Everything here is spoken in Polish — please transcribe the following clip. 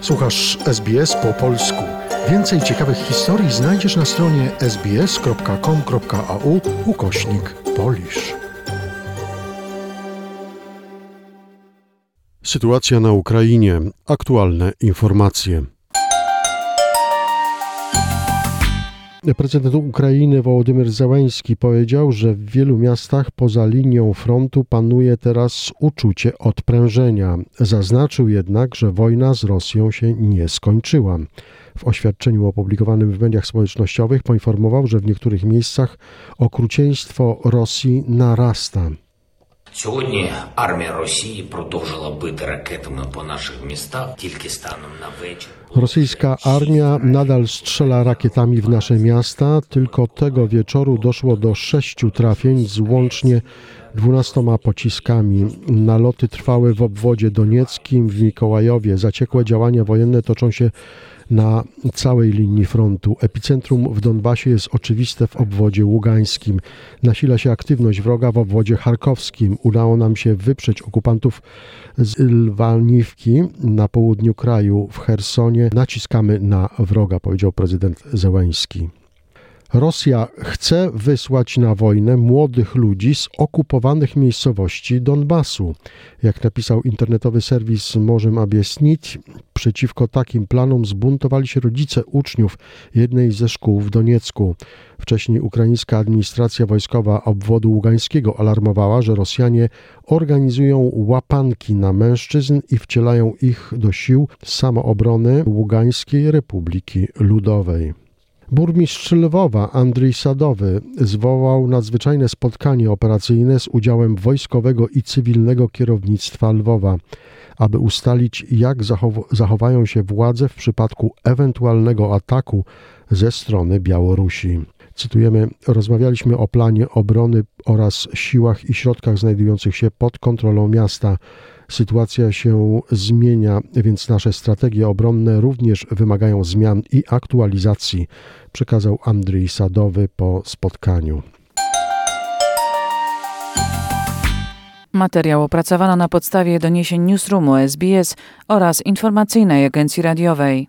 Słuchasz SBS po polsku. Więcej ciekawych historii znajdziesz na stronie sbs.com.au ukośnik polisz. Sytuacja na Ukrainie. Aktualne informacje. Prezydent Ukrainy Wołodymyr Zełański powiedział, że w wielu miastach poza linią frontu panuje teraz uczucie odprężenia. Zaznaczył jednak, że wojna z Rosją się nie skończyła. W oświadczeniu opublikowanym w mediach społecznościowych poinformował, że w niektórych miejscach okrucieństwo Rosji narasta. Сьогодні армія Росії продовжила бити ракетами по наших містах тільки станом на вечір. Rosyjska armia nadal strzela rakietami w nasze miasta. Tylko tego wieczoru doszło do sześciu trafień z łącznie dwunastoma pociskami. Naloty trwały w obwodzie donieckim, w Mikołajowie. Zaciekłe działania wojenne toczą się na całej linii frontu. Epicentrum w Donbasie jest oczywiste w obwodzie ługańskim. Nasila się aktywność wroga w obwodzie charkowskim. Udało nam się wyprzeć okupantów z Lwaniwki na południu kraju. W Hersonie naciskamy na wroga, powiedział prezydent Zełański. Rosja chce wysłać na wojnę młodych ludzi z okupowanych miejscowości Donbasu. Jak napisał internetowy serwis Możem Obiesnić, przeciwko takim planom zbuntowali się rodzice uczniów jednej ze szkół w Doniecku. Wcześniej ukraińska administracja wojskowa obwodu ługańskiego alarmowała, że Rosjanie organizują łapanki na mężczyzn i wcielają ich do sił samoobrony Ługańskiej Republiki Ludowej. Burmistrz Lwowa Andrzej Sadowy zwołał nadzwyczajne spotkanie operacyjne z udziałem wojskowego i cywilnego kierownictwa Lwowa, aby ustalić, jak zachow zachowają się władze w przypadku ewentualnego ataku ze strony Białorusi. Cytujemy: Rozmawialiśmy o planie obrony oraz siłach i środkach znajdujących się pod kontrolą miasta. Sytuacja się zmienia, więc nasze strategie obronne również wymagają zmian i aktualizacji, przekazał Andrzej Sadowy po spotkaniu. Materiał opracowano na podstawie doniesień Newsroomu SBS oraz informacyjnej agencji radiowej.